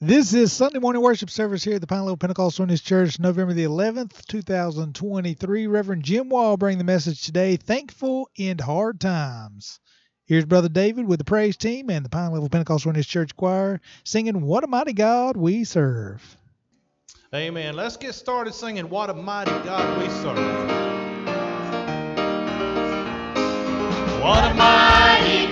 This is Sunday morning worship service here at the Pine Level Pentecostal Witness Church, November the 11th, 2023. Reverend Jim Wall bring the message today, Thankful in Hard Times. Here's Brother David with the praise team and the Pine Level Pentecostal Witness Church choir singing, What a Mighty God We Serve. Amen. Let's get started singing, What a Mighty God We Serve. What a Mighty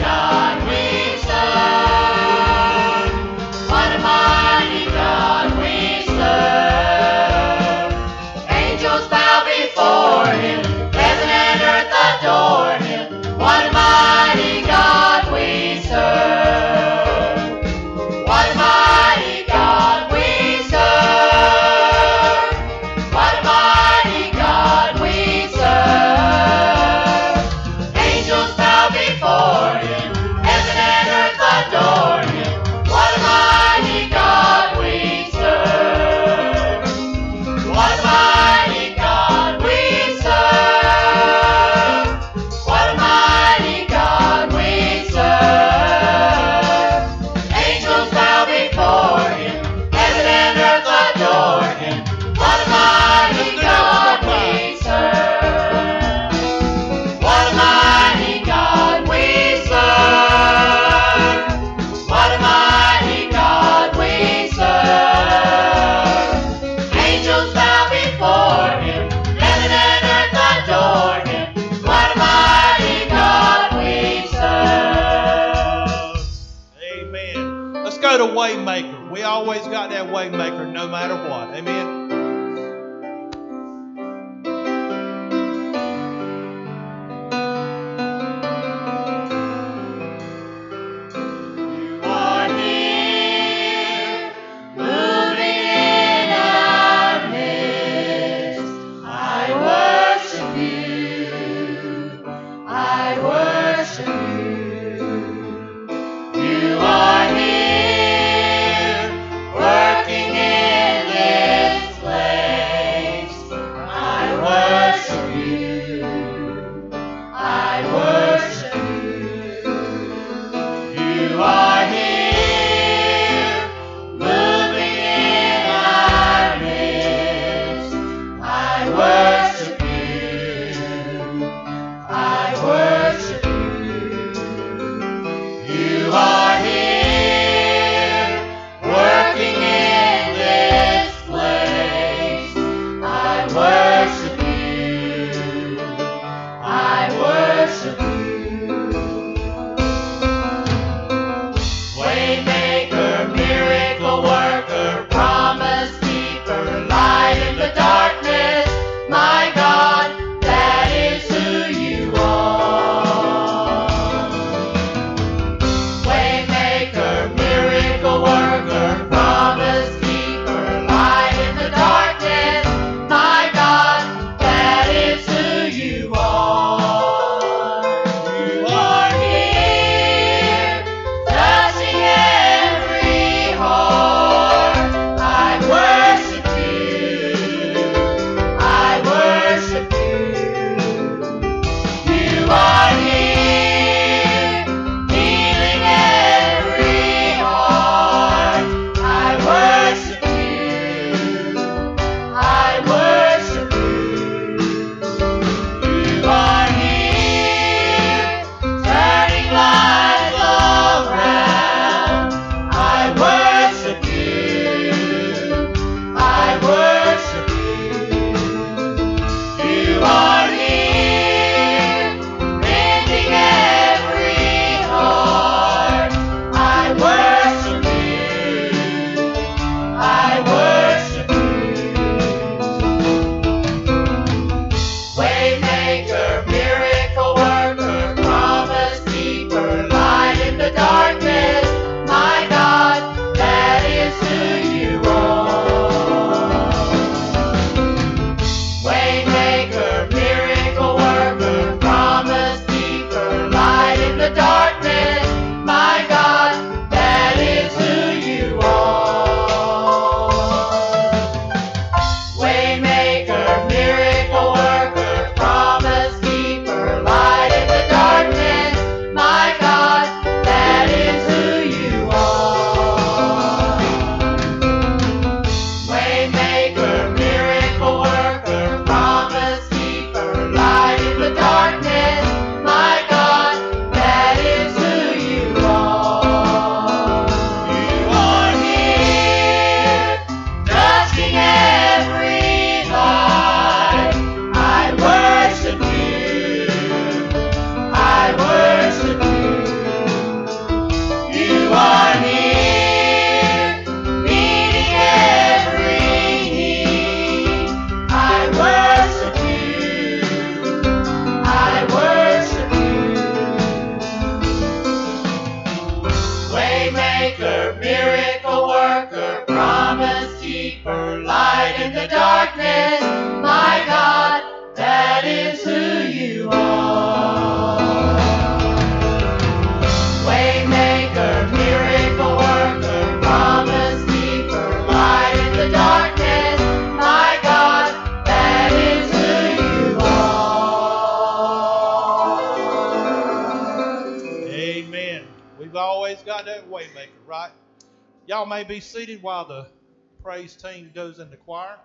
Y'all may be seated while the praise team goes in the choir.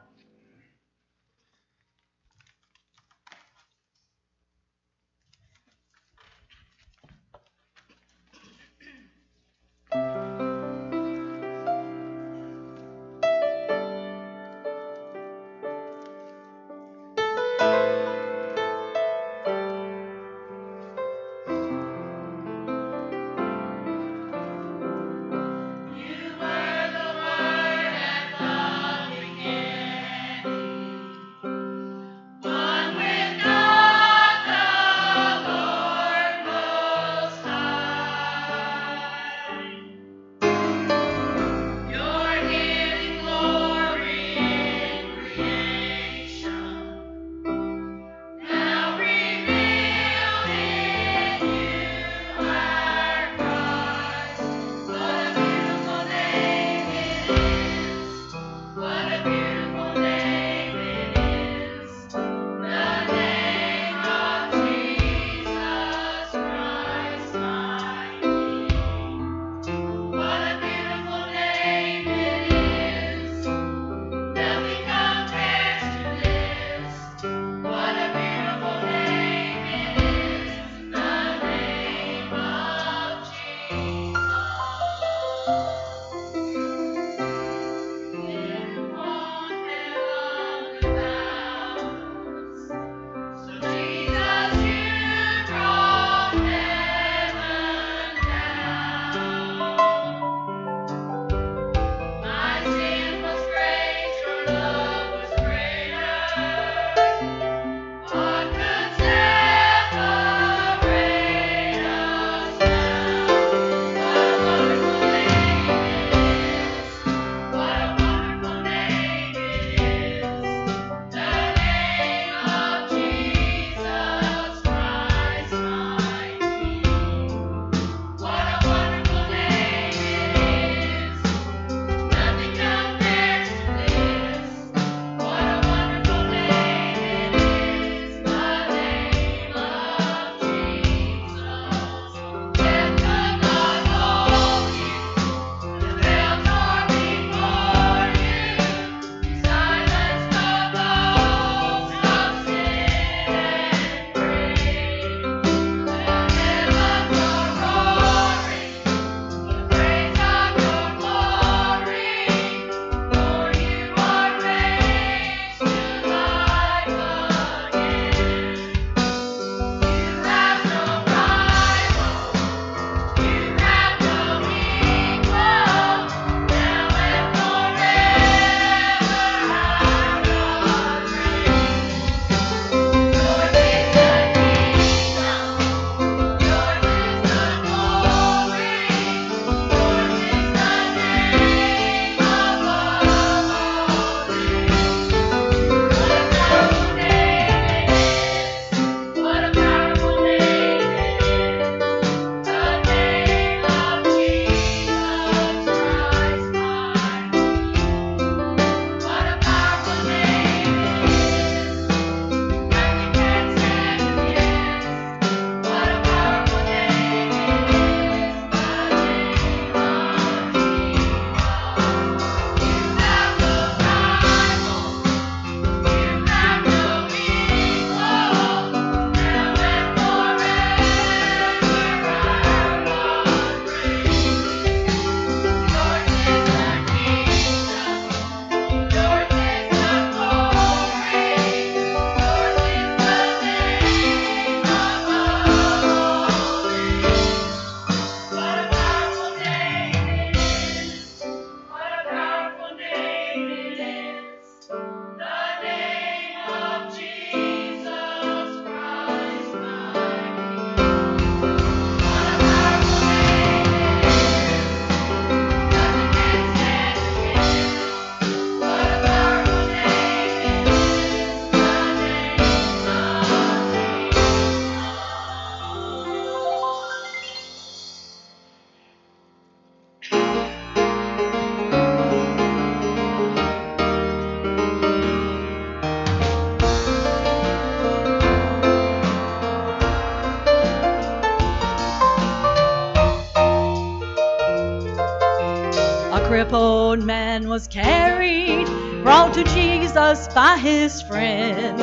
By his friends.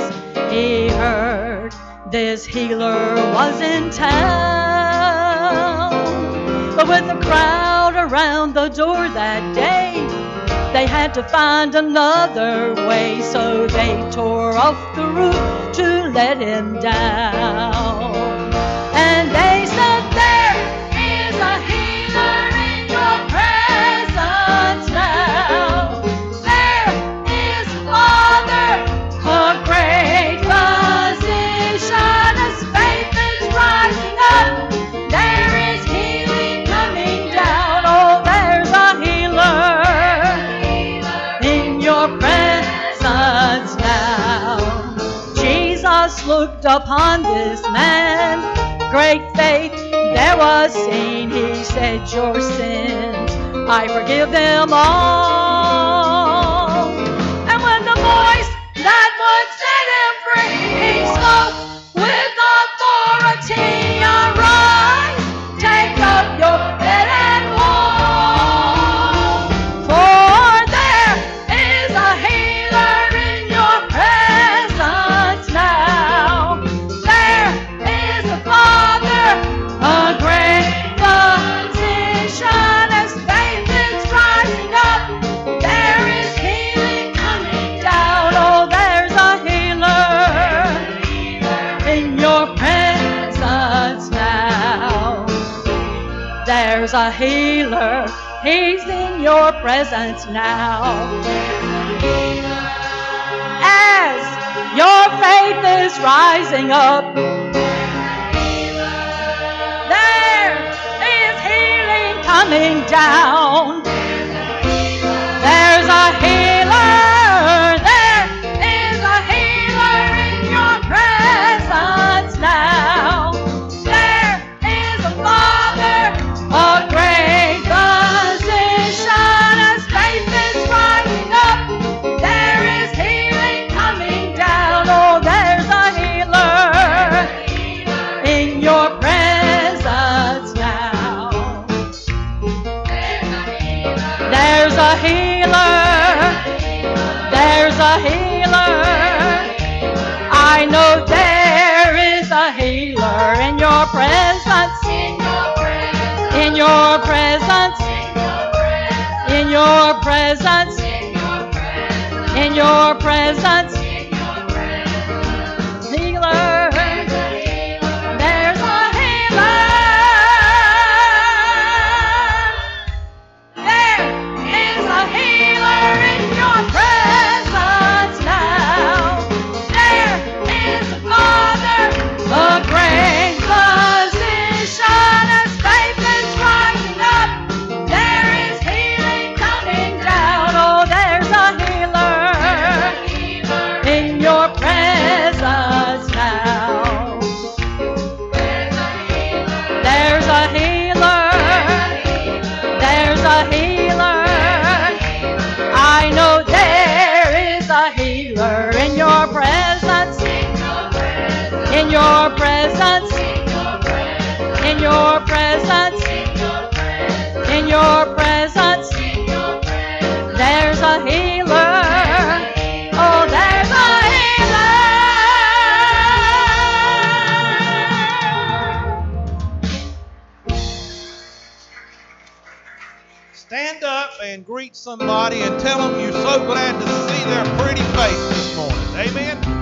He heard this healer was in town. But with the crowd around the door that day, they had to find another way, so they tore off the roof to let him down. Looked upon this man, great faith there was seen. He said, Your sins, I forgive them all. And when the voice that would set him free, he spoke with authority. Your presence now. As your faith is rising up, there is healing coming down. There's a healer, your presence. In your presence. In your presence. Somebody and tell them you're so glad to see their pretty face this morning. Amen.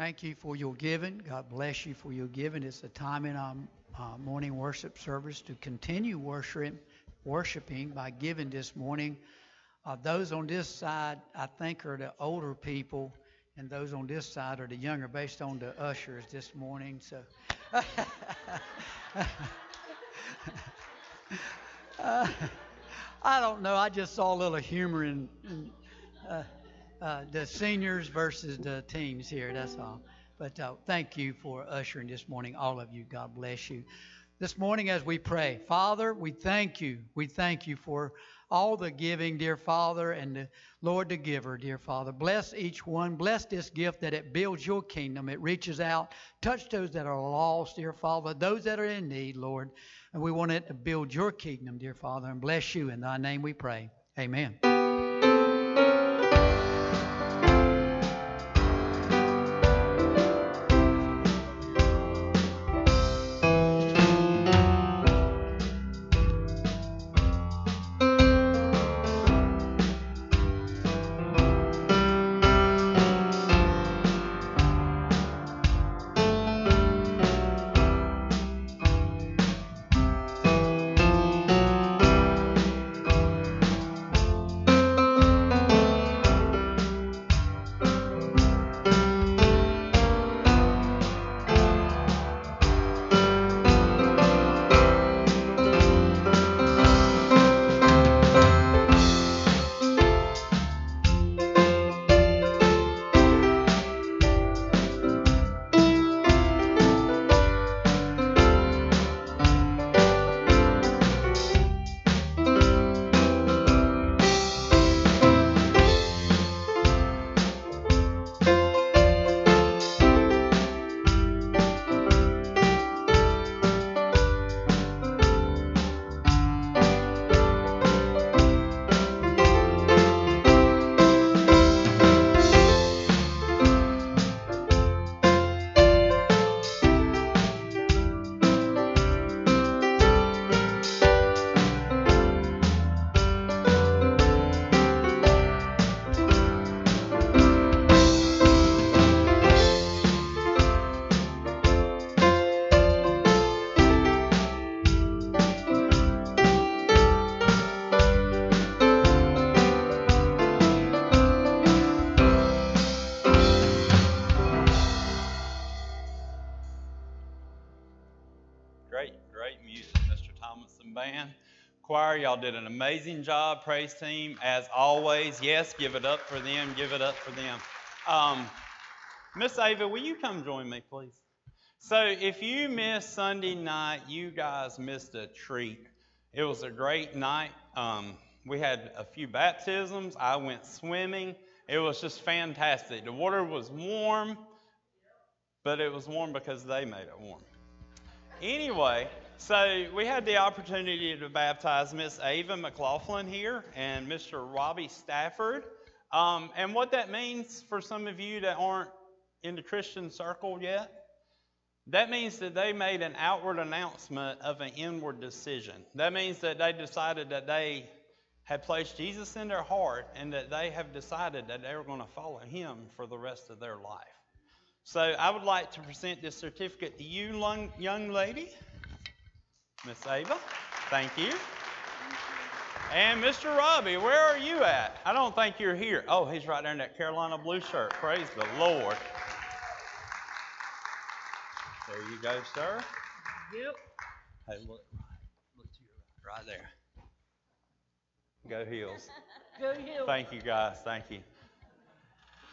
Thank you for your giving. God bless you for your giving. It's a time in our uh, morning worship service to continue worshiping, worshiping by giving this morning. Uh, those on this side, I think, are the older people, and those on this side are the younger, based on the ushers this morning. So. uh, I don't know. I just saw a little humor in, in uh, the seniors versus the teams here. That's all. But uh, thank you for ushering this morning, all of you. God bless you. This morning, as we pray, Father, we thank you. We thank you for all the giving, dear Father, and the Lord the giver, dear Father. Bless each one. Bless this gift that it builds your kingdom. It reaches out. Touch those that are lost, dear Father, those that are in need, Lord. And we want it to build your kingdom, dear Father, and bless you. In thy name we pray. Amen. Choir, y'all did an amazing job. Praise team, as always. Yes, give it up for them. Give it up for them. Um, Miss Ava, will you come join me, please? So, if you missed Sunday night, you guys missed a treat. It was a great night. Um, we had a few baptisms. I went swimming. It was just fantastic. The water was warm, but it was warm because they made it warm. Anyway, so we had the opportunity to baptize Miss Ava McLaughlin here and Mr. Robbie Stafford. Um, and what that means for some of you that aren't in the Christian circle yet, that means that they made an outward announcement of an inward decision. That means that they decided that they had placed Jesus in their heart and that they have decided that they were going to follow him for the rest of their life. So I would like to present this certificate to you, young, young lady, Miss Ava. Thank you. And Mr. Robbie, where are you at? I don't think you're here. Oh, he's right there in that Carolina blue shirt. Praise the Lord. There you go, sir. Yep. Hey, look, look to your right, right there. Go Heels. Go Hill. Thank you, guys. Thank you.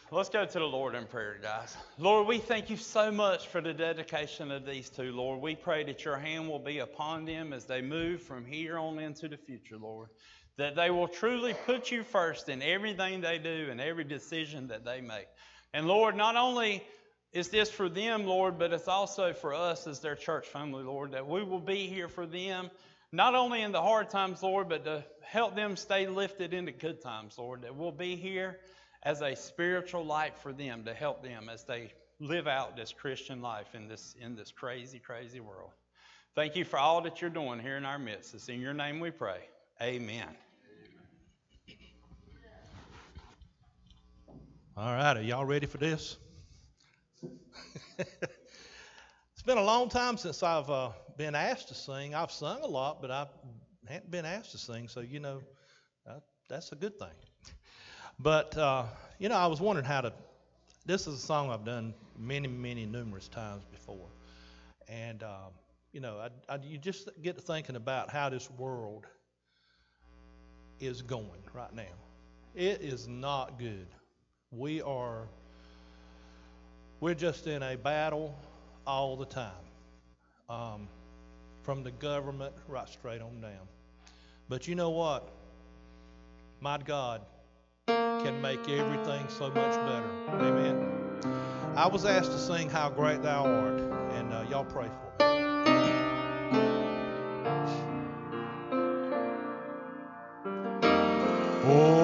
Let's go to the Lord in prayer, guys. Lord, we thank you so much for the dedication of these two, Lord. We pray that your hand will be upon them as they move from here on into the future, Lord. That they will truly put you first in everything they do and every decision that they make. And Lord, not only is this for them, Lord, but it's also for us as their church family, Lord, that we will be here for them, not only in the hard times, Lord, but to help them stay lifted in the good times, Lord. That we'll be here as a spiritual light for them to help them as they live out this Christian life in this in this crazy, crazy world. Thank you for all that you're doing here in our midst. It's in your name we pray. Amen. All right, are y'all ready for this? it's been a long time since I've uh, been asked to sing. I've sung a lot, but I haven't been asked to sing, so you know, uh, that's a good thing. But, uh, you know, I was wondering how to. This is a song I've done many, many, numerous times before. And, um, you know, I, I, you just get to thinking about how this world is going right now. It is not good. We are, we're just in a battle all the time. Um, from the government right straight on down. But you know what? My God can make everything so much better. Amen. I was asked to sing How Great Thou Art, and uh, y'all pray for me. Oh.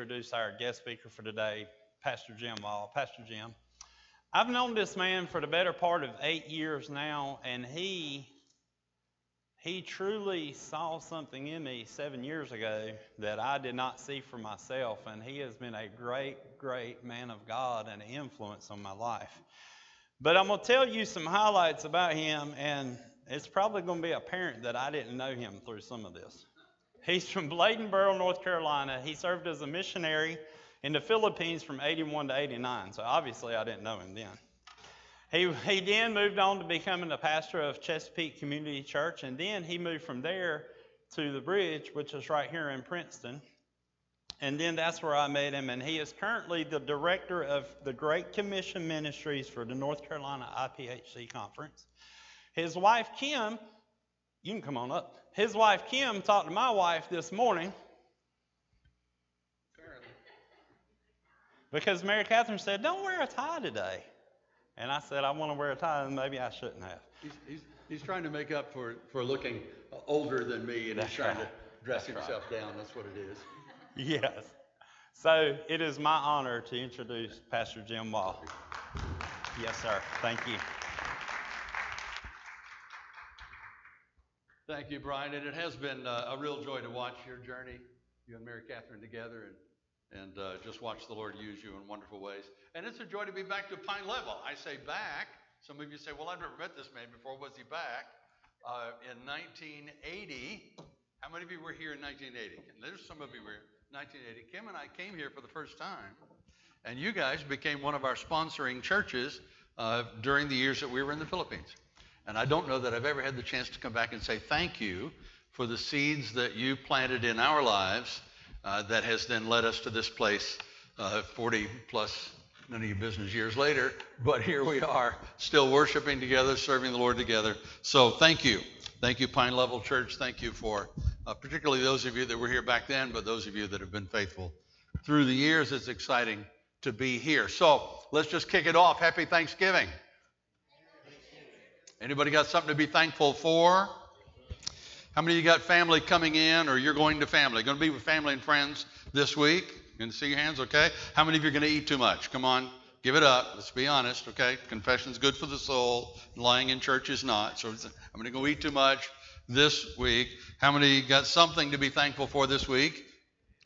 introduce our guest speaker for today, Pastor Jim Wall. Pastor Jim, I've known this man for the better part of eight years now, and he he truly saw something in me seven years ago that I did not see for myself, and he has been a great, great man of God and an influence on my life. But I'm going to tell you some highlights about him, and it's probably going to be apparent that I didn't know him through some of this. He's from Bladenboro, North Carolina. He served as a missionary in the Philippines from 81 to 89, so obviously I didn't know him then. He, he then moved on to becoming the pastor of Chesapeake Community Church, and then he moved from there to the bridge, which is right here in Princeton. And then that's where I met him, and he is currently the director of the Great Commission Ministries for the North Carolina IPHC Conference. His wife, Kim, you can come on up. His wife, Kim, talked to my wife this morning because Mary Catherine said, Don't wear a tie today. And I said, I want to wear a tie, and maybe I shouldn't have. He's, he's, he's trying to make up for, for looking older than me, and That's he's trying right. to dress That's himself down. That's what it is. Yes. So it is my honor to introduce Pastor Jim Wall. Yes, sir. Thank you. Thank you, Brian. And it has been uh, a real joy to watch your journey, you and Mary Catherine together, and and uh, just watch the Lord use you in wonderful ways. And it's a joy to be back to Pine Level. I say back. Some of you say, "Well, I've never met this man before. Was he back?" Uh, in 1980. How many of you were here in 1980? And there's some of you were 1980. Kim and I came here for the first time, and you guys became one of our sponsoring churches uh, during the years that we were in the Philippines. And I don't know that I've ever had the chance to come back and say thank you for the seeds that you planted in our lives uh, that has then led us to this place uh, 40 plus, none of your business years later. But here we are, still worshiping together, serving the Lord together. So thank you. Thank you, Pine Level Church. Thank you for uh, particularly those of you that were here back then, but those of you that have been faithful through the years. It's exciting to be here. So let's just kick it off. Happy Thanksgiving. Anybody got something to be thankful for? How many of you got family coming in or you're going to family? Going to be with family and friends this week? To see your hands, okay? How many of you are going to eat too much? Come on, give it up. Let's be honest, okay? Confession's good for the soul. Lying in church is not. So I'm going to go eat too much this week. How many got something to be thankful for this week?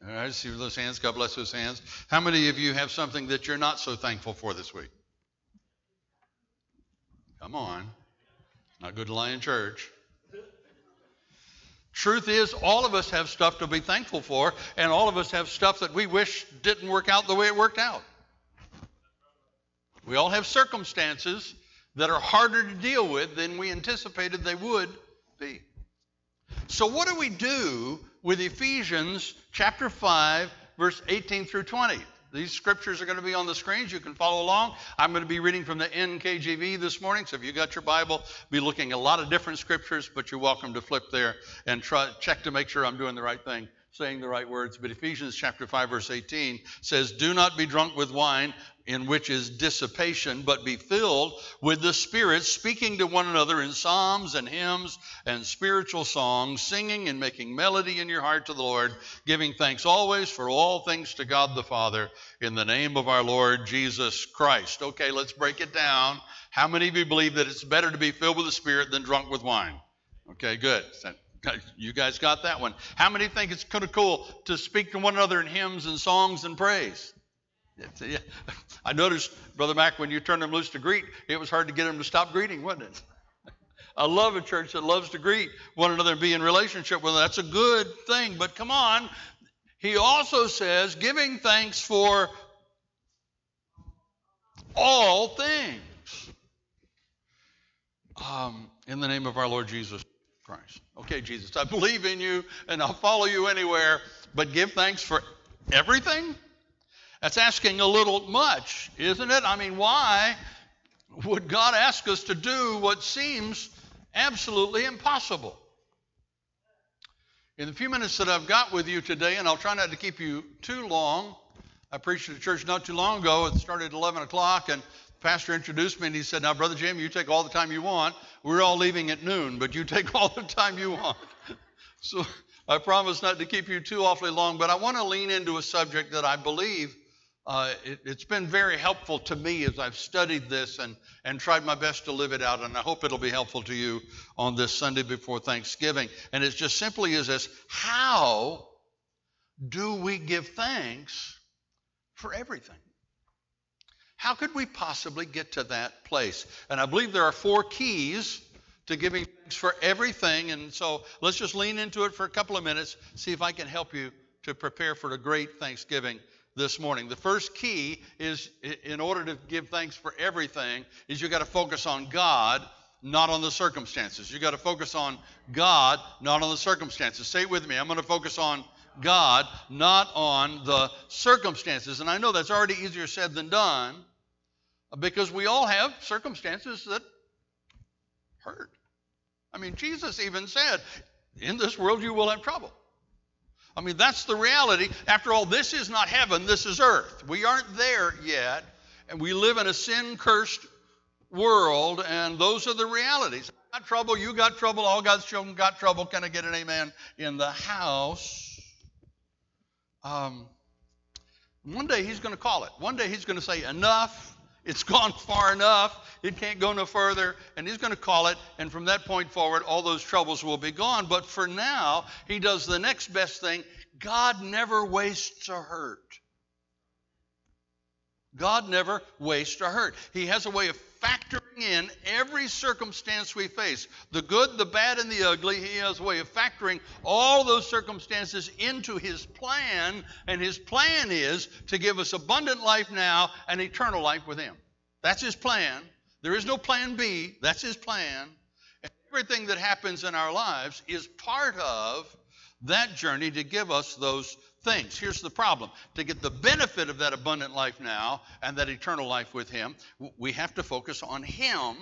All right, see those hands. God bless those hands. How many of you have something that you're not so thankful for this week? Come on. Not good to lie in church. Truth is, all of us have stuff to be thankful for, and all of us have stuff that we wish didn't work out the way it worked out. We all have circumstances that are harder to deal with than we anticipated they would be. So, what do we do with Ephesians chapter 5, verse 18 through 20? These scriptures are going to be on the screens. You can follow along. I'm going to be reading from the NKJV this morning. So if you got your Bible, be looking at a lot of different scriptures, but you're welcome to flip there and try check to make sure I'm doing the right thing, saying the right words. But Ephesians chapter 5 verse 18 says, "Do not be drunk with wine, in which is dissipation, but be filled with the Spirit, speaking to one another in psalms and hymns and spiritual songs, singing and making melody in your heart to the Lord, giving thanks always for all things to God the Father, in the name of our Lord Jesus Christ. Okay, let's break it down. How many of you believe that it's better to be filled with the Spirit than drunk with wine? Okay, good. You guys got that one. How many think it's kind of cool to speak to one another in hymns and songs and praise? Yeah. I noticed, Brother Mac, when you turned them loose to greet, it was hard to get them to stop greeting, wasn't it? I love a church that loves to greet one another and be in relationship with them. That's a good thing. But come on, he also says, giving thanks for all things um, in the name of our Lord Jesus Christ. Okay, Jesus, I believe in you and I'll follow you anywhere, but give thanks for everything? That's asking a little much, isn't it? I mean, why would God ask us to do what seems absolutely impossible? In the few minutes that I've got with you today, and I'll try not to keep you too long, I preached at a church not too long ago. It started at 11 o'clock, and pastor introduced me, and he said, Now, Brother Jim, you take all the time you want. We're all leaving at noon, but you take all the time you want. so I promise not to keep you too awfully long, but I want to lean into a subject that I believe uh, it, it's been very helpful to me as I've studied this and, and tried my best to live it out, and I hope it'll be helpful to you on this Sunday before Thanksgiving. And it just simply is this how do we give thanks for everything? How could we possibly get to that place? And I believe there are four keys to giving thanks for everything. And so let's just lean into it for a couple of minutes, see if I can help you to prepare for a great Thanksgiving this morning. The first key is in order to give thanks for everything is you got to focus on God, not on the circumstances. You got to focus on God, not on the circumstances. Say it with me. I'm going to focus on God, not on the circumstances. And I know that's already easier said than done because we all have circumstances that hurt. I mean, Jesus even said, In this world you will have trouble. I mean, that's the reality. After all, this is not heaven, this is earth. We aren't there yet, and we live in a sin cursed world, and those are the realities. I got trouble, you got trouble, all God's children got trouble. Can I get an amen in the house? Um, one day he's going to call it. One day he's going to say, Enough. It's gone far enough. It can't go no further. And he's going to call it. And from that point forward, all those troubles will be gone. But for now, he does the next best thing God never wastes a hurt. God never wastes a hurt. He has a way of factoring in every circumstance we face the good, the bad, and the ugly. He has a way of factoring all those circumstances into His plan, and His plan is to give us abundant life now and eternal life with Him. That's His plan. There is no plan B. That's His plan. And everything that happens in our lives is part of that journey to give us those things. Here's the problem to get the benefit of that abundant life now and that eternal life with Him, we have to focus on Him,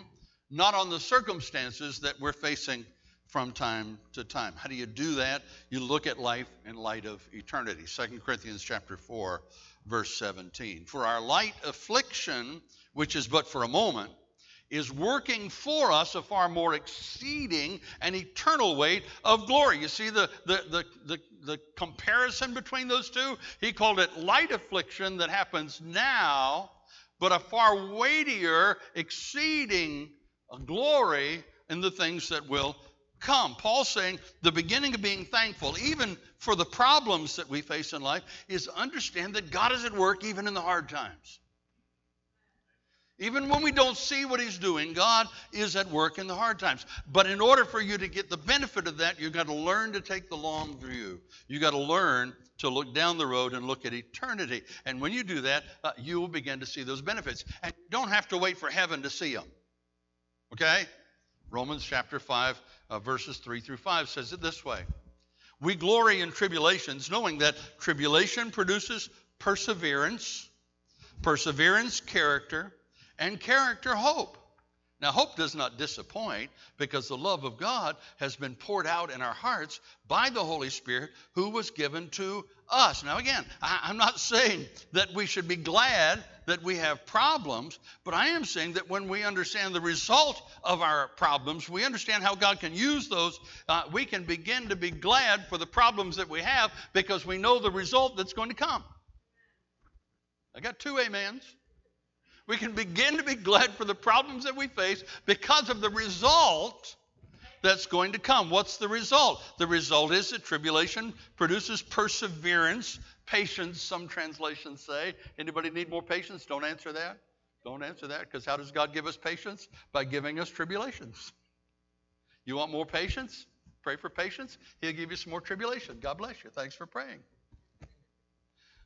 not on the circumstances that we're facing from time to time. How do you do that? You look at life in light of eternity. 2 Corinthians chapter 4 verse 17. For our light affliction, which is but for a moment, is working for us a far more exceeding and eternal weight of glory. You see the, the, the, the, the comparison between those two? He called it light affliction that happens now, but a far weightier, exceeding glory in the things that will come. Paul's saying the beginning of being thankful, even for the problems that we face in life, is understand that God is at work even in the hard times. Even when we don't see what he's doing, God is at work in the hard times. But in order for you to get the benefit of that, you've got to learn to take the long view. You've got to learn to look down the road and look at eternity. And when you do that, uh, you will begin to see those benefits. And you don't have to wait for heaven to see them. Okay? Romans chapter 5, uh, verses 3 through 5 says it this way We glory in tribulations, knowing that tribulation produces perseverance, perseverance, character and character hope. Now, hope does not disappoint because the love of God has been poured out in our hearts by the Holy Spirit who was given to us. Now, again, I, am not saying that we should be glad that we have problems, but I am saying that when we understand the result of our problems, we understand how God can use those, uh, we can begin to be glad for the problems that we have because we know the result that's going to come. I got two amens. We can begin to be glad for the problems that we face because of the result that's going to come. What's the result? The result is that tribulation produces perseverance, patience, some translations say. Anybody need more patience? Don't answer that. Don't answer that because how does God give us patience? By giving us tribulations. You want more patience? Pray for patience. He'll give you some more tribulation. God bless you. Thanks for praying.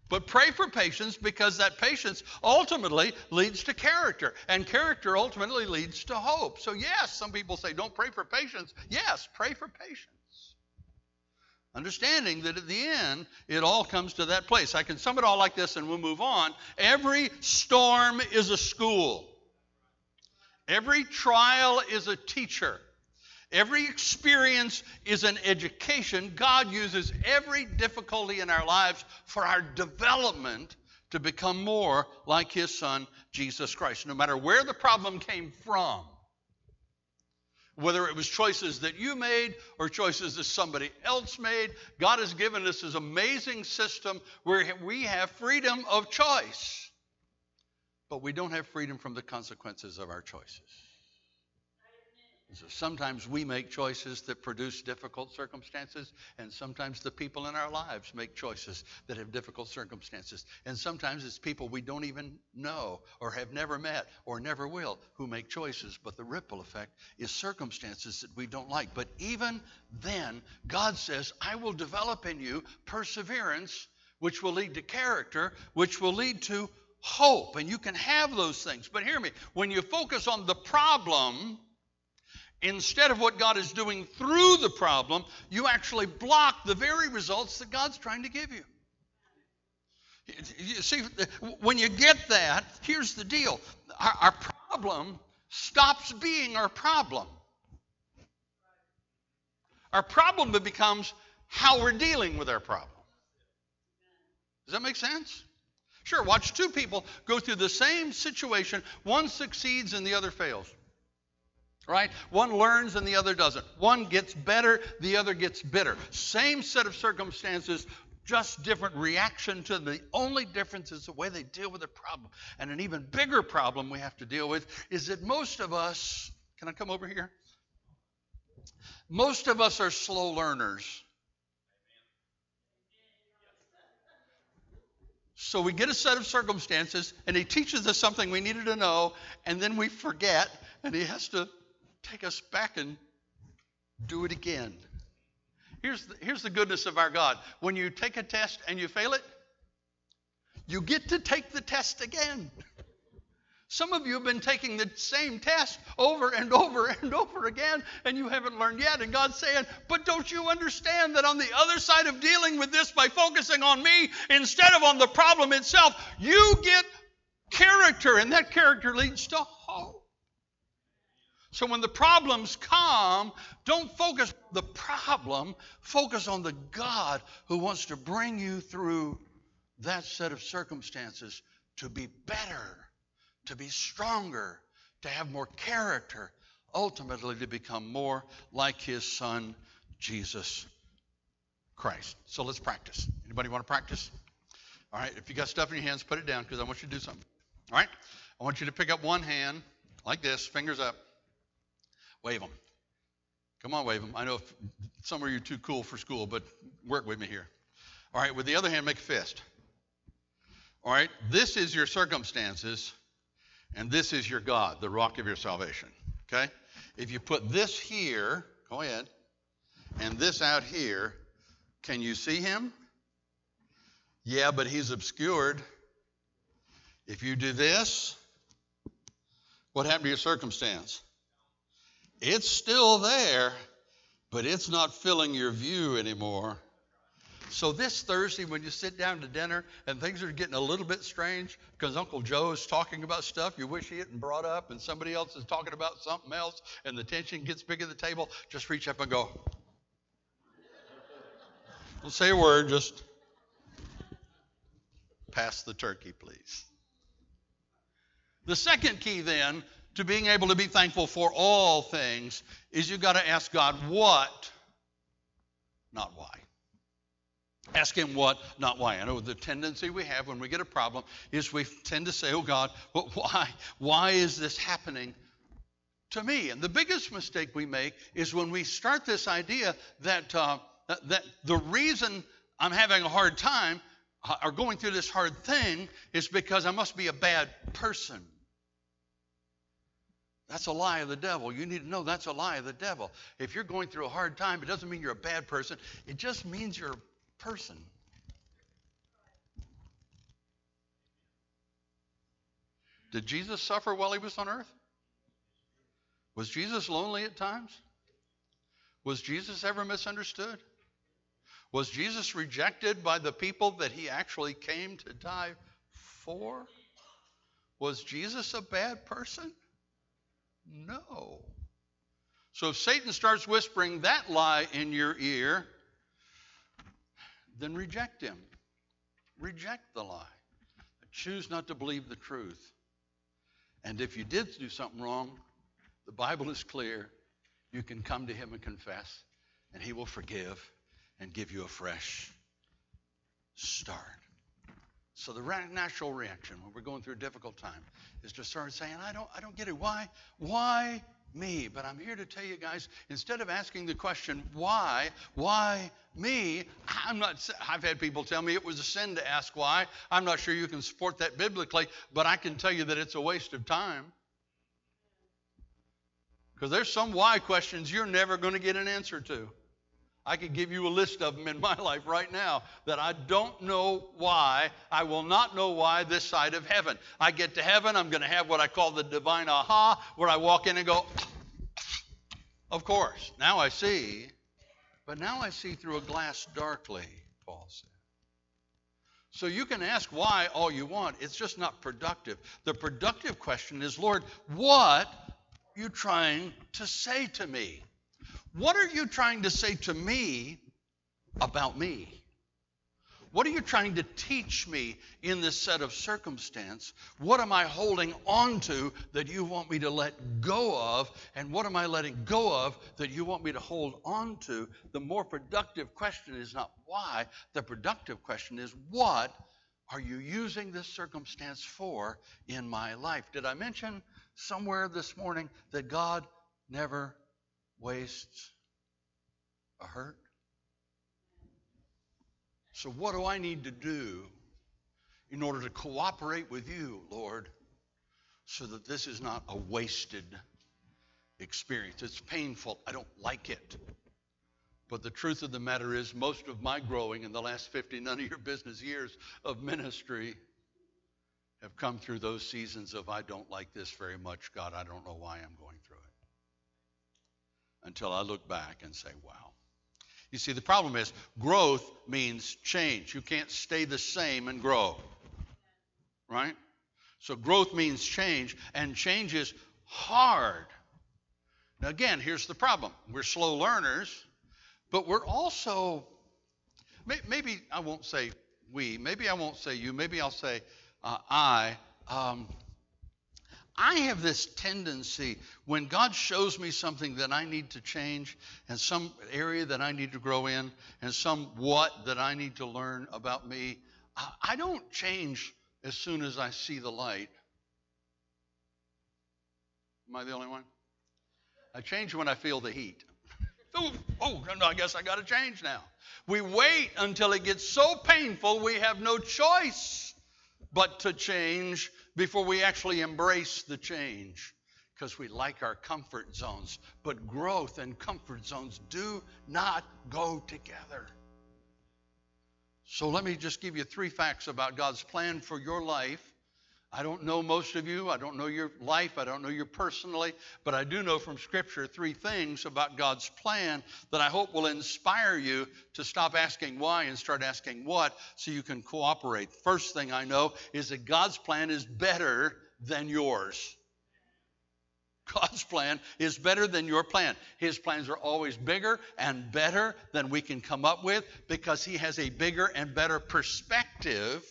But pray for patience because that patience ultimately leads to character, and character ultimately leads to hope. So, yes, some people say, don't pray for patience. Yes, pray for patience. Understanding that at the end, it all comes to that place. I can sum it all like this and we'll move on. Every storm is a school, every trial is a teacher. Every experience is an education. God uses every difficulty in our lives for our development to become more like His Son, Jesus Christ. No matter where the problem came from, Whether it was choices that you made or choices that somebody else made, God has given us this amazing system where we have freedom of choice. But we don't have freedom from the consequences of our choices. So sometimes we make choices that produce difficult circumstances, and sometimes the people in our lives make choices that have difficult circumstances. And sometimes it's people we don't even know or have never met or never will who make choices, but the ripple effect is circumstances that we don't like. But even then, God says, I will develop in you perseverance, which will lead to character, which will lead to hope. And you can have those things. But hear me, when you focus on the problem, instead of what God is doing through the problem, you actually block the very results that God's trying to give you. You see, when you get that, here's the deal our, our problem stops being our problem. Our problem becomes how we're dealing with our problem. Does that make sense? Sure, watch two people go through the same situation. One succeeds and the other fails right? One learns and the other doesn't. One gets better, the other gets bitter. Same set of circumstances, just different reaction to the only difference is the way they deal with the problem. And an even bigger problem we have to deal with is that most of us, can I come over here? Most of us are slow learners. So we get a set of circumstances, and he teaches us something we needed to know, and then we forget, and he has to take us back and do it again. Here's the, here's the goodness of our God. When you take a test and you fail it, you get to take the test again. Some of you have been taking the same test over and over and over again, and you haven't learned yet. And God's saying, But don't you understand that on the other side of dealing with this by focusing on me instead of on the problem itself, you get character, and that character leads to hope. So when the problems come, don't focus on the problem, focus on the God who wants to bring you through that set of circumstances to be better, to be stronger, to have more character, ultimately to become more like his son Jesus Christ. So let's practice. Anybody want to practice? All right, if you got stuff in your hands, put it down because I want you to do something. All right? I want you to pick up one hand like this, fingers up. Wave them. Come on, wave them. I know some of you are too cool for school, but work with me here. All right, with the other hand, make a fist. All right, this is your circumstances, and this is your God, the rock of your salvation. Okay? If you put this here, go ahead, and this out here, can you see him? Yeah, but he's obscured. If you do this, what happened to your circumstance? It's still there, but it's not filling your view anymore. So this Thursday, when you sit down to dinner and things are getting a little bit strange because Uncle Joe is talking about stuff you wish he hadn't brought up, and somebody else is talking about something else, and the tension gets big at the table, just reach up and go. Don't say a word, just pass the turkey, please. The second key then to being able to be thankful for all things is you've got to ask God what, not why. Ask Him what, not why. I know the tendency we have when we get a problem is we tend to say, oh God, but why? Why is this happening to me? And the biggest mistake we make is when we start this idea that, uh, that the reason I'm having a hard time uh, or going through this hard thing is because I must be a bad person. That's a lie of the devil. You need to know that's a lie of the devil. If you're going through a hard time, it doesn't mean you're a bad person, it just means you're a person. Did Jesus suffer while he was on earth? Was Jesus lonely at times? Was Jesus ever misunderstood? Was Jesus rejected by the people that he actually came to die for? Was Jesus a bad person? No. So if Satan starts whispering that lie in your ear, then reject him. Reject the lie. Choose not to believe the truth. And if you did do something wrong, the Bible is clear. you can come to Him and confess, and He will forgive and give you a fresh start. So the ra- natural reaction when we're going through a difficult time is to start saying, "I don't, I don't get it. Why, why me?" But I'm here to tell you guys, instead of asking the question, "Why, why me?" I'm not. I've had people tell me it was a sin to ask why. I'm not sure you can support that biblically, but I can tell you that it's a waste of time. Because there's some why questions you're never going to get an answer to. I could give you a list of them in my life right now that I don't know why. I will not know why this side of heaven. I get to heaven, I'm going to have what I call the divine aha, where I walk in and go, of course, now I see. But now I see through a glass darkly, Paul said. So you can ask why all you want. It's just not productive. The productive question is, Lord, what are you trying to say to me? What are you trying to say to me about me? What are you trying to teach me in this set of circumstance? What am I holding on to that you want me to let go of? And what am I letting go of that you want me to hold on to? The more productive question is not why, the productive question is what are you using this circumstance for in my life? Did I mention somewhere this morning that God never wastes a hurt? So, what do I need to do in order to cooperate with you, Lord, so that this is not a wasted experience? It's painful. I don't like it. But the truth of the matter is, most of my growing in the last 50, none of your business years of ministry have come through those seasons of, I don't like this very much, God, I don't know why I'm going through it. Until I look back and say, wow. You see, the problem is growth means change. You can't stay the same and grow. Right? So growth means change, and change is hard. Now, again, here's the problem we're slow learners, but we're also, maybe I won't say we, maybe I won't say you, maybe I'll say uh, I. Um, I have this tendency when God shows me something that I need to change and some area that I need to grow in and some what that I need to learn about me, I don't change as soon as I see the light. Am I the only one? I change when I feel the heat. oh, oh, I guess I got to change now. We wait until it gets so painful we have no choice but to change before we actually embrace the change because we like our comfort zones. But growth and comfort zones do not go together. So let me just give you three facts about God's plan for your life. I don't know most of you. I don't know your life. I don't know you personally. But I do know from Scripture three things about God's plan that I hope will inspire you to stop asking why and start asking what so you can cooperate. First thing I know is that God's plan is better than yours. God's plan is better than your plan. His plans are always bigger and better than we can come up with because He has a bigger and better perspective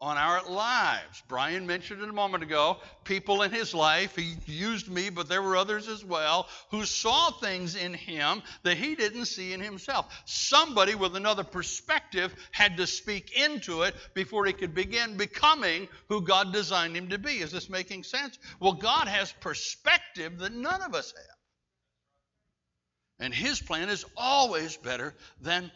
on our lives. Brian mentioned it a moment ago people in his life, he used me, but there were others as well, who saw things in him that he didn't see in himself. Somebody with another perspective had to speak into it before he could begin becoming who God designed him to be. Is this making sense? Well, God has perspective that none of us have. And his plan is always better than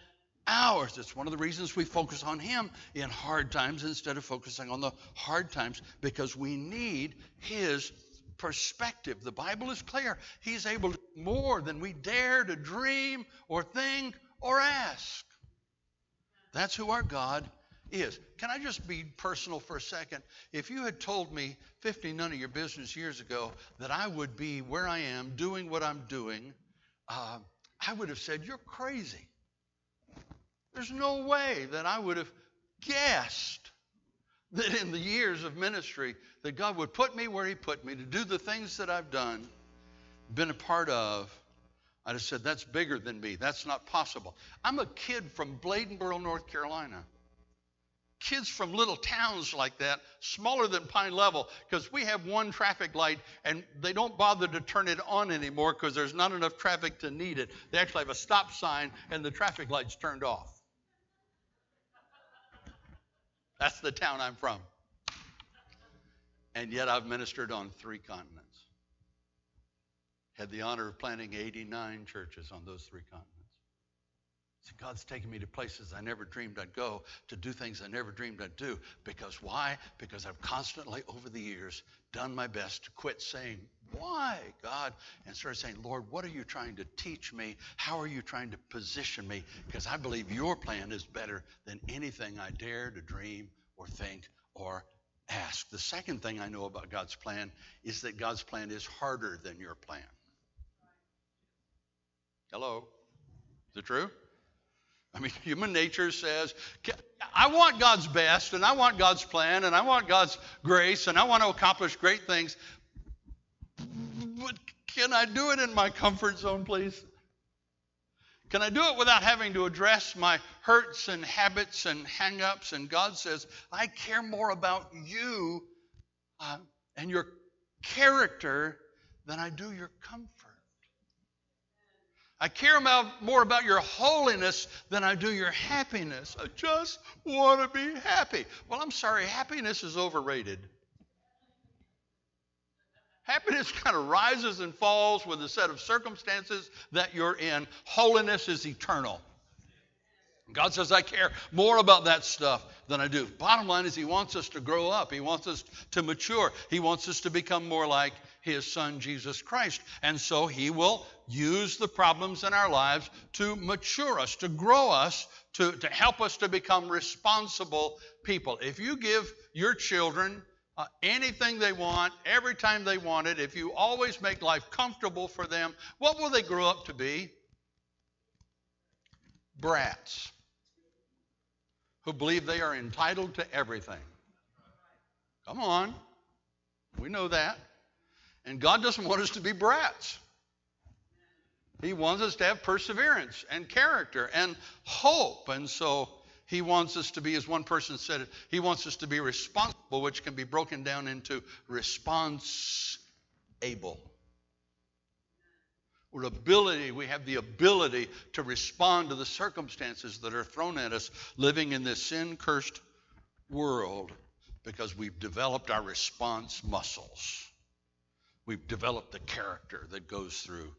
ours. It's one of the reasons we focus on Him in hard times instead of focusing on the hard times because we need His perspective. The Bible is clear. He's able to do more than we dare to dream or think or ask. That's who our God is. Can I just be personal for a second? If you had told me 50 none of your business years ago that I would be where I am, doing what I'm doing, uh, I would have said, You're crazy. There's no way that I would have guessed that in the years of ministry that God would put me where he put me to do the things that I've done, been a part of. I'd have said, that's bigger than me. That's not possible. I'm a kid from Bladenboro, North Carolina. kids from little towns like that, smaller than Pine Level, because we have one traffic light and they don't bother to turn it on anymore because there's not enough traffic to need it. They actually have a stop sign and the traffic light's turned off. That's the town I'm from. And yet I've ministered on three continents. Had the honor of planting 89 churches on those three continents. See, God's taken me to places I never dreamed I'd go, to do things I never dreamed I'd do. Because why? Because I've constantly, over the years, done my best to quit saying, Why, God? And started saying, Lord, what are you trying to teach me? How are you trying to position me? Because I believe your plan is better than anything I dare to dream or think or ask. The second thing I know about God's plan is that God's plan is harder than your plan. Hello? Is it true? I mean, human nature says, I want God's best, and I want God's plan, and I want God's grace, and I want to accomplish great things. But can I do it in my comfort zone, please? Can I do it without having to address my hurts and habits and hang ups? And God says, I care more about you uh, and your character than I do your comfort. I care about, more about your holiness than I do your happiness. I just want to be happy. Well, I'm sorry, happiness is overrated. Happiness kind of rises and falls with a set of circumstances that you're in. Holiness is eternal. God says, I care more about that stuff than I do. Bottom line is, He wants us to grow up. He wants us to mature. He wants us to become more like His Son, Jesus Christ. And so He will use the problems in our lives to mature us, to grow us, to, to help us to become responsible people. If you give your children uh, anything they want, every time they want it, if you always make life comfortable for them, what will they grow up to be? Brats who believe they are entitled to everything. Come on. We know that. And God doesn't want us to be brats. He wants us to have perseverance and character and hope. And so he wants us to be, as one person said it, he wants us to be responsible, which can be broken down into response able. We're ability, we have the ability to respond to the circumstances that are thrown at us living in this sin cursed world because we've developed our response muscles. We've developed the character that goes through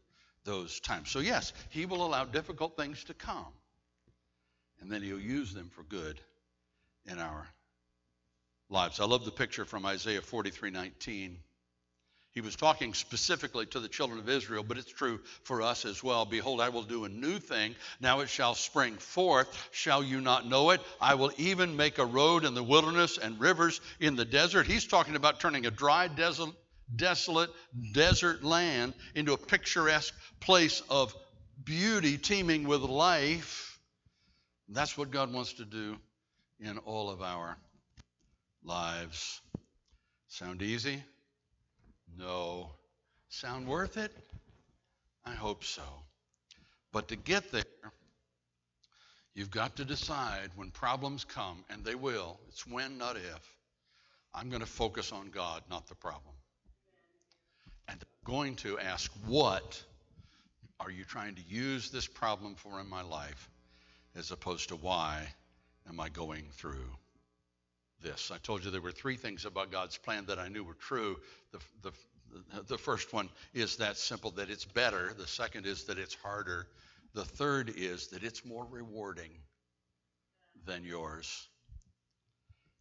those times. So, yes, He will allow difficult things to come, and then He'll use them for good in our lives. I love the picture from Isaiah 43 19. He was talking specifically to the children of Israel, but it's true for us as well. Behold, I will do a new thing. Now it shall spring forth. Shall you not know it? I will even make a road in the wilderness and rivers in the desert. He's talking about turning a dry, desolate, desolate desert land into a picturesque place of beauty teeming with life. That's what God wants to do in all of our lives. Sound easy? No. Sound worth it? I hope so. But to get there, you've got to decide when problems come, and they will. It's when, not if. I'm going to focus on God, not the problem. And I'm going to ask, what are you trying to use this problem for in my life, as opposed to why am I going through this. I told you there were three things about God's plan that I knew were true. The, the, the first one is that simple that it's better. The second is that it's harder. The third is that it's more rewarding than yours.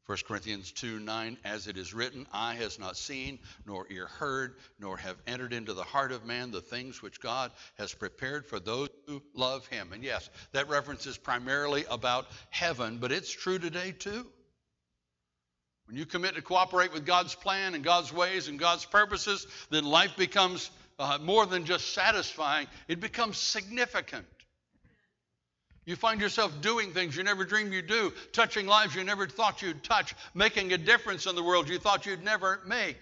1 Corinthians 2 9, as it is written, eye has not seen, nor ear heard, nor have entered into the heart of man the things which God has prepared for those who love him. And yes, that reference is primarily about heaven, but it's true today too. When you commit to cooperate with God's plan and God's ways and God's purposes, then life becomes uh, more than just satisfying, it becomes significant. You find yourself doing things you never dreamed you'd do, touching lives you never thought you'd touch, making a difference in the world you thought you'd never make,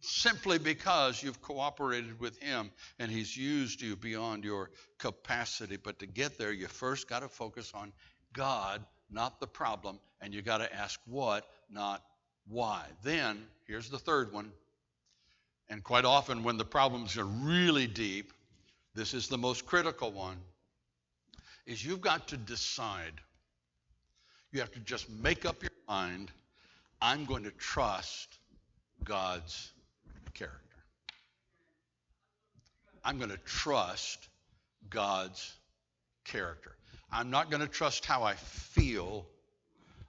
simply because you've cooperated with Him and He's used you beyond your capacity. But to get there, you first got to focus on God, not the problem, and you got to ask what, not why. Then, here's the third one. And quite often, when the problems are really deep, this is the most critical one, is you've got to decide. You have to just make up your mind I'm going to trust God's character. I'm going to trust God's character. I'm not going to trust how I feel.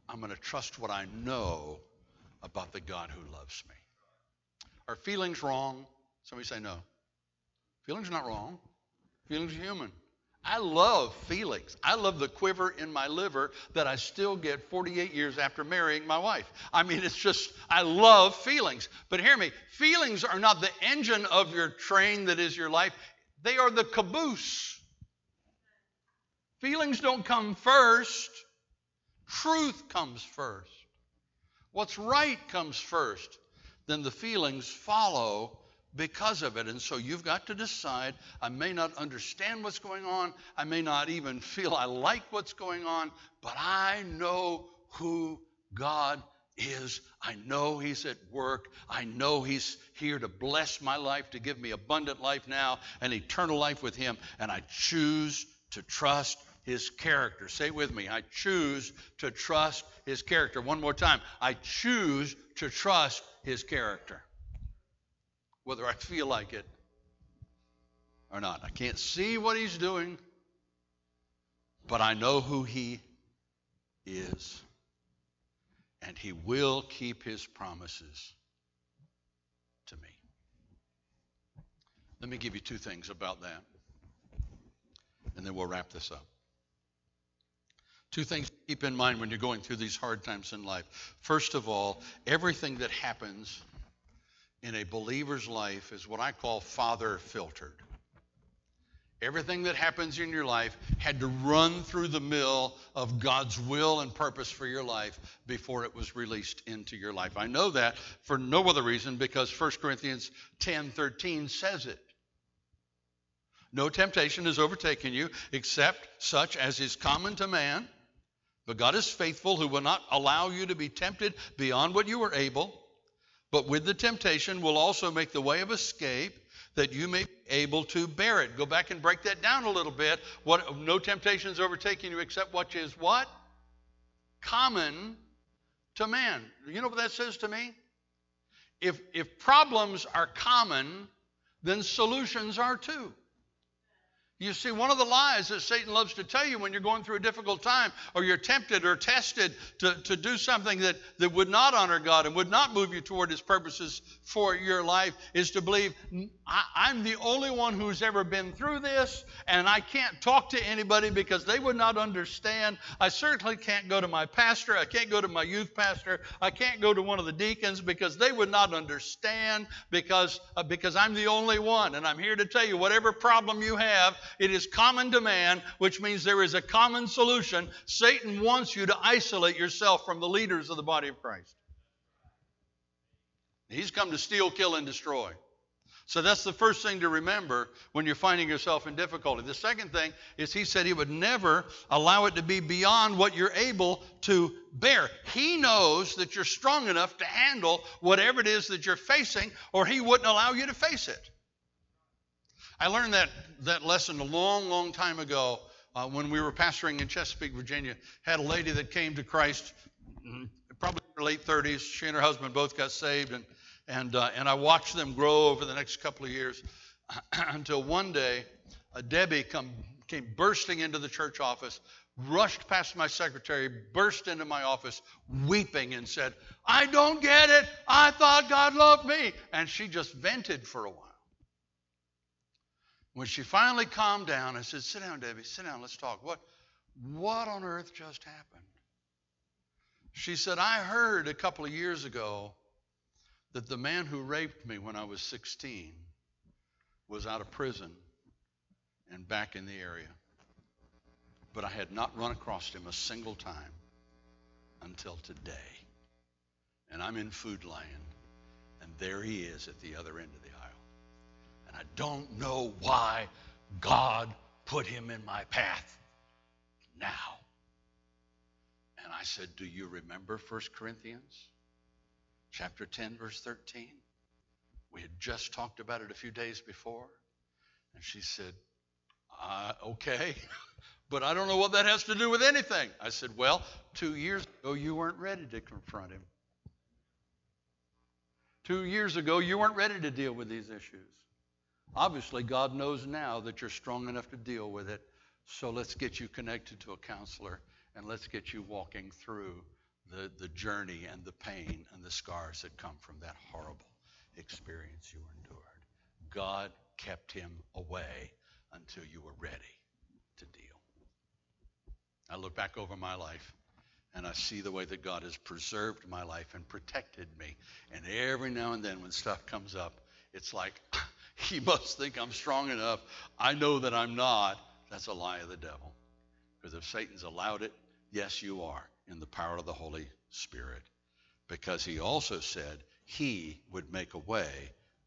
I'm going to trust what I know about the God who loves me. Are feelings wrong? Somebody say no. Feelings are not wrong. Feelings are human. I love feelings. I love the quiver in my liver that I still get 48 years after marrying my wife. I mean, it's just, I love feelings. But hear me, feelings are not the engine of your train that is your life, they are the caboose. Feelings don't come first, truth comes first. What's right comes first. Then the feelings follow because of it. And so you've got to decide I may not understand what's going on, I may not even feel I like what's going on, but I know who God is. I know He's at work. I know He's here to bless my life, to give me abundant life now and eternal life with Him. And I choose to trust His character. Say it with me. I choose to trust His character. One more time. I choose to trust His character whether I feel like it or not. I can't see what he's doing, but I know who he is. And he will keep his promises to me. Let me give you two things about that, and then we'll wrap this up. Two things to keep in mind when you're going through these hard times in life. First of all, everything that happens in a believer's life is what I call father filtered. Everything that happens in your life had to run through the mill of God's will and purpose for your life before it was released into your life. I know that for no other reason because 1 Corinthians 10:13 says it. No temptation has overtaken you except such as is common to man. But God is faithful who will not allow you to be tempted beyond what you are able but with the temptation will also make the way of escape that you may be able to bear it. Go back and break that down a little bit. What no temptation is overtaking you except what is what? Common to man. You know what that says to me? If if problems are common, then solutions are too. You see, one of the lies that Satan loves to tell you when you're going through a difficult time or you're tempted or tested to, to do something that, that would not honor God and would not move you toward his purposes for your life is to believe I, am the only one who's ever been through this and I can't talk to anybody because they would not understand. I certainly can't go to my pastor. I can't go to my youth pastor. I can't go to one of the deacons because they would not understand because, uh, because I'm the only one. And I'm here to tell you whatever problem you have, it is common to man, which means there is a common solution. Satan wants you to isolate yourself from the leaders of the body of Christ. He's come to steal, kill, and destroy. So that's the first thing to remember when you're finding yourself in difficulty. The second thing is he said he would never allow it to be beyond what you're able to bear. He knows that you're strong enough to handle whatever it is that you're facing, or he wouldn't allow you to face it. I learned that, that lesson a long, long time ago uh, when we were pastoring in Chesapeake, Virginia. Had a lady that came to Christ, mm, probably in her late 30s. She and her husband both got saved, and and uh, and I watched them grow over the next couple of years until one day, uh, Debbie come came bursting into the church office, rushed past my secretary, burst into my office, weeping, and said, "I don't get it. I thought God loved me," and she just vented for a while. When she finally calmed down, I said, Sit down, Debbie, sit down, let's talk. What, what on earth just happened? She said, I heard a couple of years ago that the man who raped me when I was 16 was out of prison and back in the area. But I had not run across him a single time until today. And I'm in Food Lion, and there he is at the other end of the and I don't know why God put him in my path now. And I said, Do you remember 1 Corinthians chapter 10, verse 13? We had just talked about it a few days before. And she said, uh, Okay, but I don't know what that has to do with anything. I said, Well, two years ago, you weren't ready to confront him. Two years ago, you weren't ready to deal with these issues. Obviously, God knows now that you're strong enough to deal with it. So let's get you connected to a counselor and let's get you walking through the, the journey and the pain and the scars that come from that horrible experience you endured. God kept him away until you were ready to deal. I look back over my life and I see the way that God has preserved my life and protected me. And every now and then when stuff comes up, it's like, he must think I'm strong enough. I know that I'm not. That's a lie of the devil. Because if Satan's allowed it, yes, you are in the power of the Holy Spirit. Because he also said he would make a way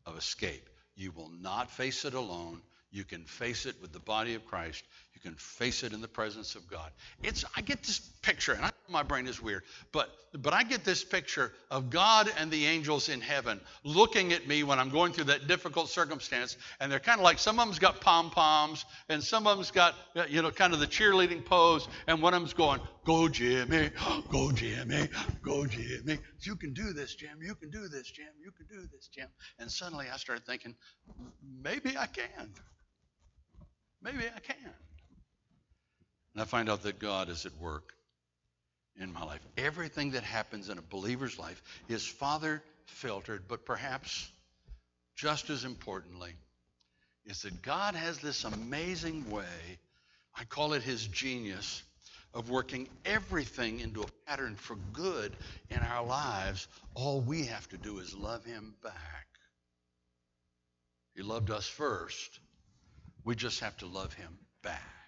of escape. You will not face it alone. You can face it with the body of Christ. Can face it in the presence of God. It's I get this picture, and I my brain is weird, but but I get this picture of God and the angels in heaven looking at me when I'm going through that difficult circumstance, and they're kind of like some of them's got pom poms, and some of them's got uh, you know kind of the cheerleading pose, and one of them's going, "Go Jimmy, go Jimmy, go Jimmy, you can do this, Jim. You can do this, Jim. You can do this, Jim." And suddenly I started thinking, maybe I can. Maybe I can. And I find out that God is at work in my life. Everything that happens in a believer's life is Father filtered, but perhaps just as importantly, is that God has this amazing way, I call it his genius, of working everything into a pattern for good in our lives. All we have to do is love him back. He loved us first. We just have to love him back.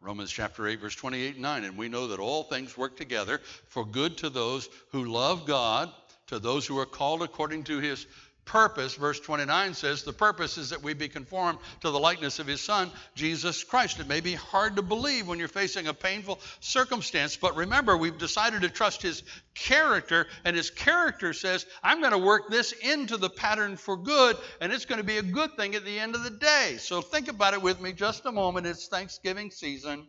Romans chapter 8, verse 28 and 9. And we know that all things work together for good to those who love God, to those who are called according to his purpose. Verse 29 says, The purpose is that we be conformed to the likeness of his Son, Jesus Christ. It may be hard to believe when you're facing a painful circumstance, but remember, we've decided to trust his character, and his character says, I'm going to work this into the pattern for good, and it's going to be a good thing at the end of the day. So think about it with me just a moment. It's Thanksgiving season.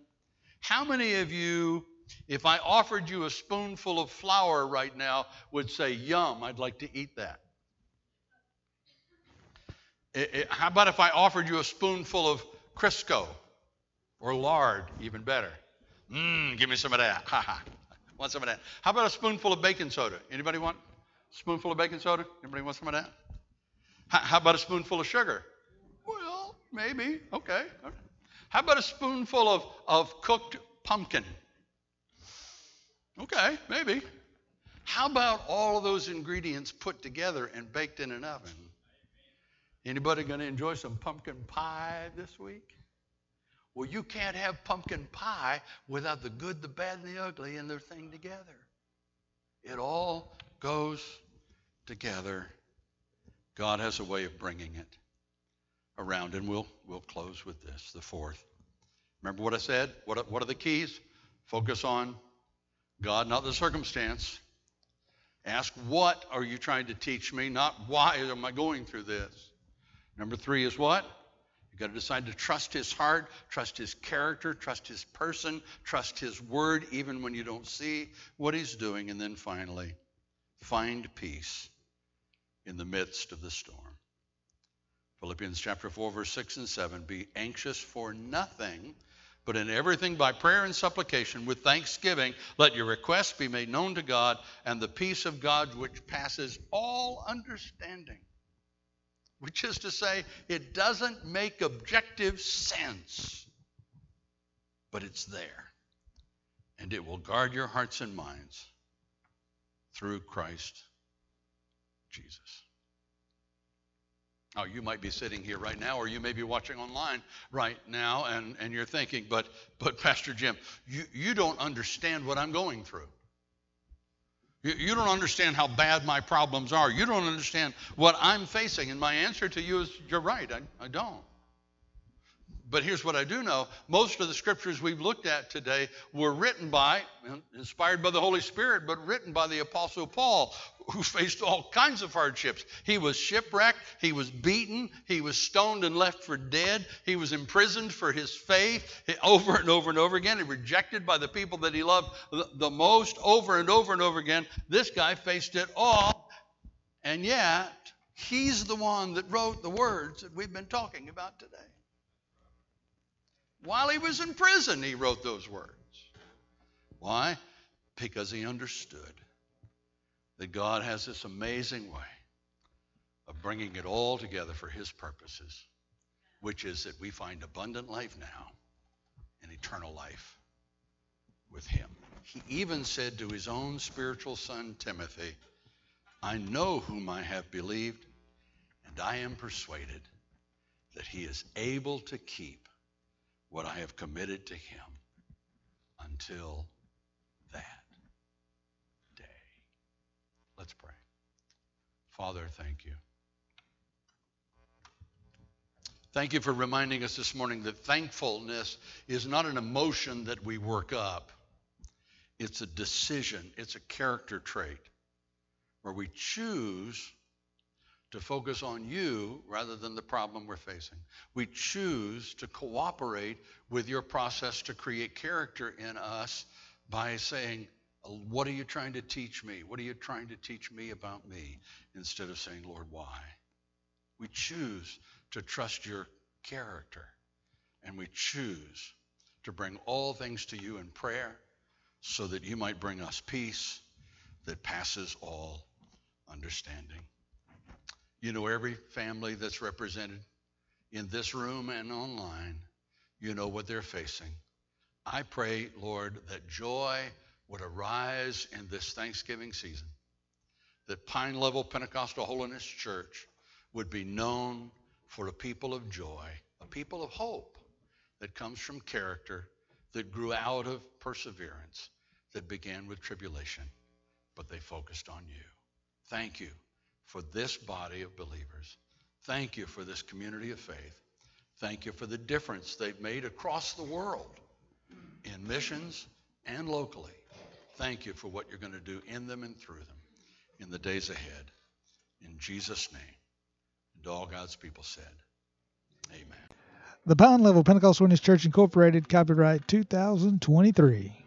How many of you if I offered you a spoonful of flour right now, would say, Yum, I'd like to eat that. It, it, how about if I offered you a spoonful of Crisco or lard, even better? Mmm, give me some of that. Ha ha. Want some of that? How about a spoonful of baking soda? Anybody want a spoonful of baking soda? Anybody want some of that? How, how about a spoonful of sugar? Well, maybe. Okay. okay. How about a spoonful of, of cooked pumpkin? Okay, maybe. How about all of those ingredients put together and baked in an oven? Anybody going to enjoy some pumpkin pie this week? Well, you can't have pumpkin pie without the good, the bad, and the ugly in their thing together. It all goes together. God has a way of bringing it around, and we'll, we'll close with this, the fourth. Remember what I said? What what are the keys? Focus on God, not the circumstance. Ask, what are you trying to teach me? Not why am I going through this? Number three is what? You've got to decide to trust his heart, trust his character, trust his person, trust his word, even when you don't see what he's doing. And then finally, find peace in the midst of the storm. Philippians chapter 4, verse 6 and 7 Be anxious for nothing, but in everything by prayer and supplication with thanksgiving, let your requests be made known to God, and the peace of God, which passes all understanding which is to say, it doesn't make objective sense, but it's there. And it will guard your hearts and minds through Christ Jesus. Now, you might be sitting here right now, or you may be watching online right now, and, and you're thinking, but, but Pastor Jim, you, you don't understand what I'm going through. You, don't understand how bad my problems are. You don't understand what I'm facing. And my answer to you is, you're right, I, I don't. But here's what I do know most of the scriptures we've looked at today were written by, inspired by the Holy Spirit, but written by the Apostle Paul, who faced all kinds of hardships. He was shipwrecked, he was beaten, he was stoned and left for dead, he was imprisoned for his faith over and over and over again, and rejected by the people that he loved the most over and over and over again. This guy faced it all, and yet he's the one that wrote the words that we've been talking about today. While he was in prison, he wrote those words. Why? Because he understood that God has this amazing way of bringing it all together for his purposes, which is that we find abundant life now and eternal life with him. He even said to his own spiritual son Timothy, I know whom I have believed, and I am persuaded that he is able to keep what I have committed to him until that day. Let's pray. Father, thank you. Thank you for reminding us this morning that thankfulness is not an emotion that we work up. It's a decision, it's a character trait where we choose to focus on you rather than the problem we're facing. We choose to cooperate with your process to create character in us by saying, uh, What are you trying to teach me? What are you trying to teach me about me? Instead of saying, Lord, why? We choose to trust your character. And we choose to bring all things to you in prayer so that you might bring us peace that passes all understanding. You know every family that's represented in this room and online. You know what they're facing. I pray, Lord, that joy would arise in this Thanksgiving season, that Pine Level Pentecostal Holiness Church would be known for a people of joy, a people of hope that comes from character, that grew out of perseverance, that began with tribulation, but they focused on you. Thank you for this body of believers. Thank you for this community of faith. Thank you for the difference they've made across the world in missions and locally. Thank you for what you're going to do in them and through them in the days ahead. In Jesus' name. And all God's people said, Amen. The Pine Level Pentecostal Holiness Church Incorporated, copyright 2023.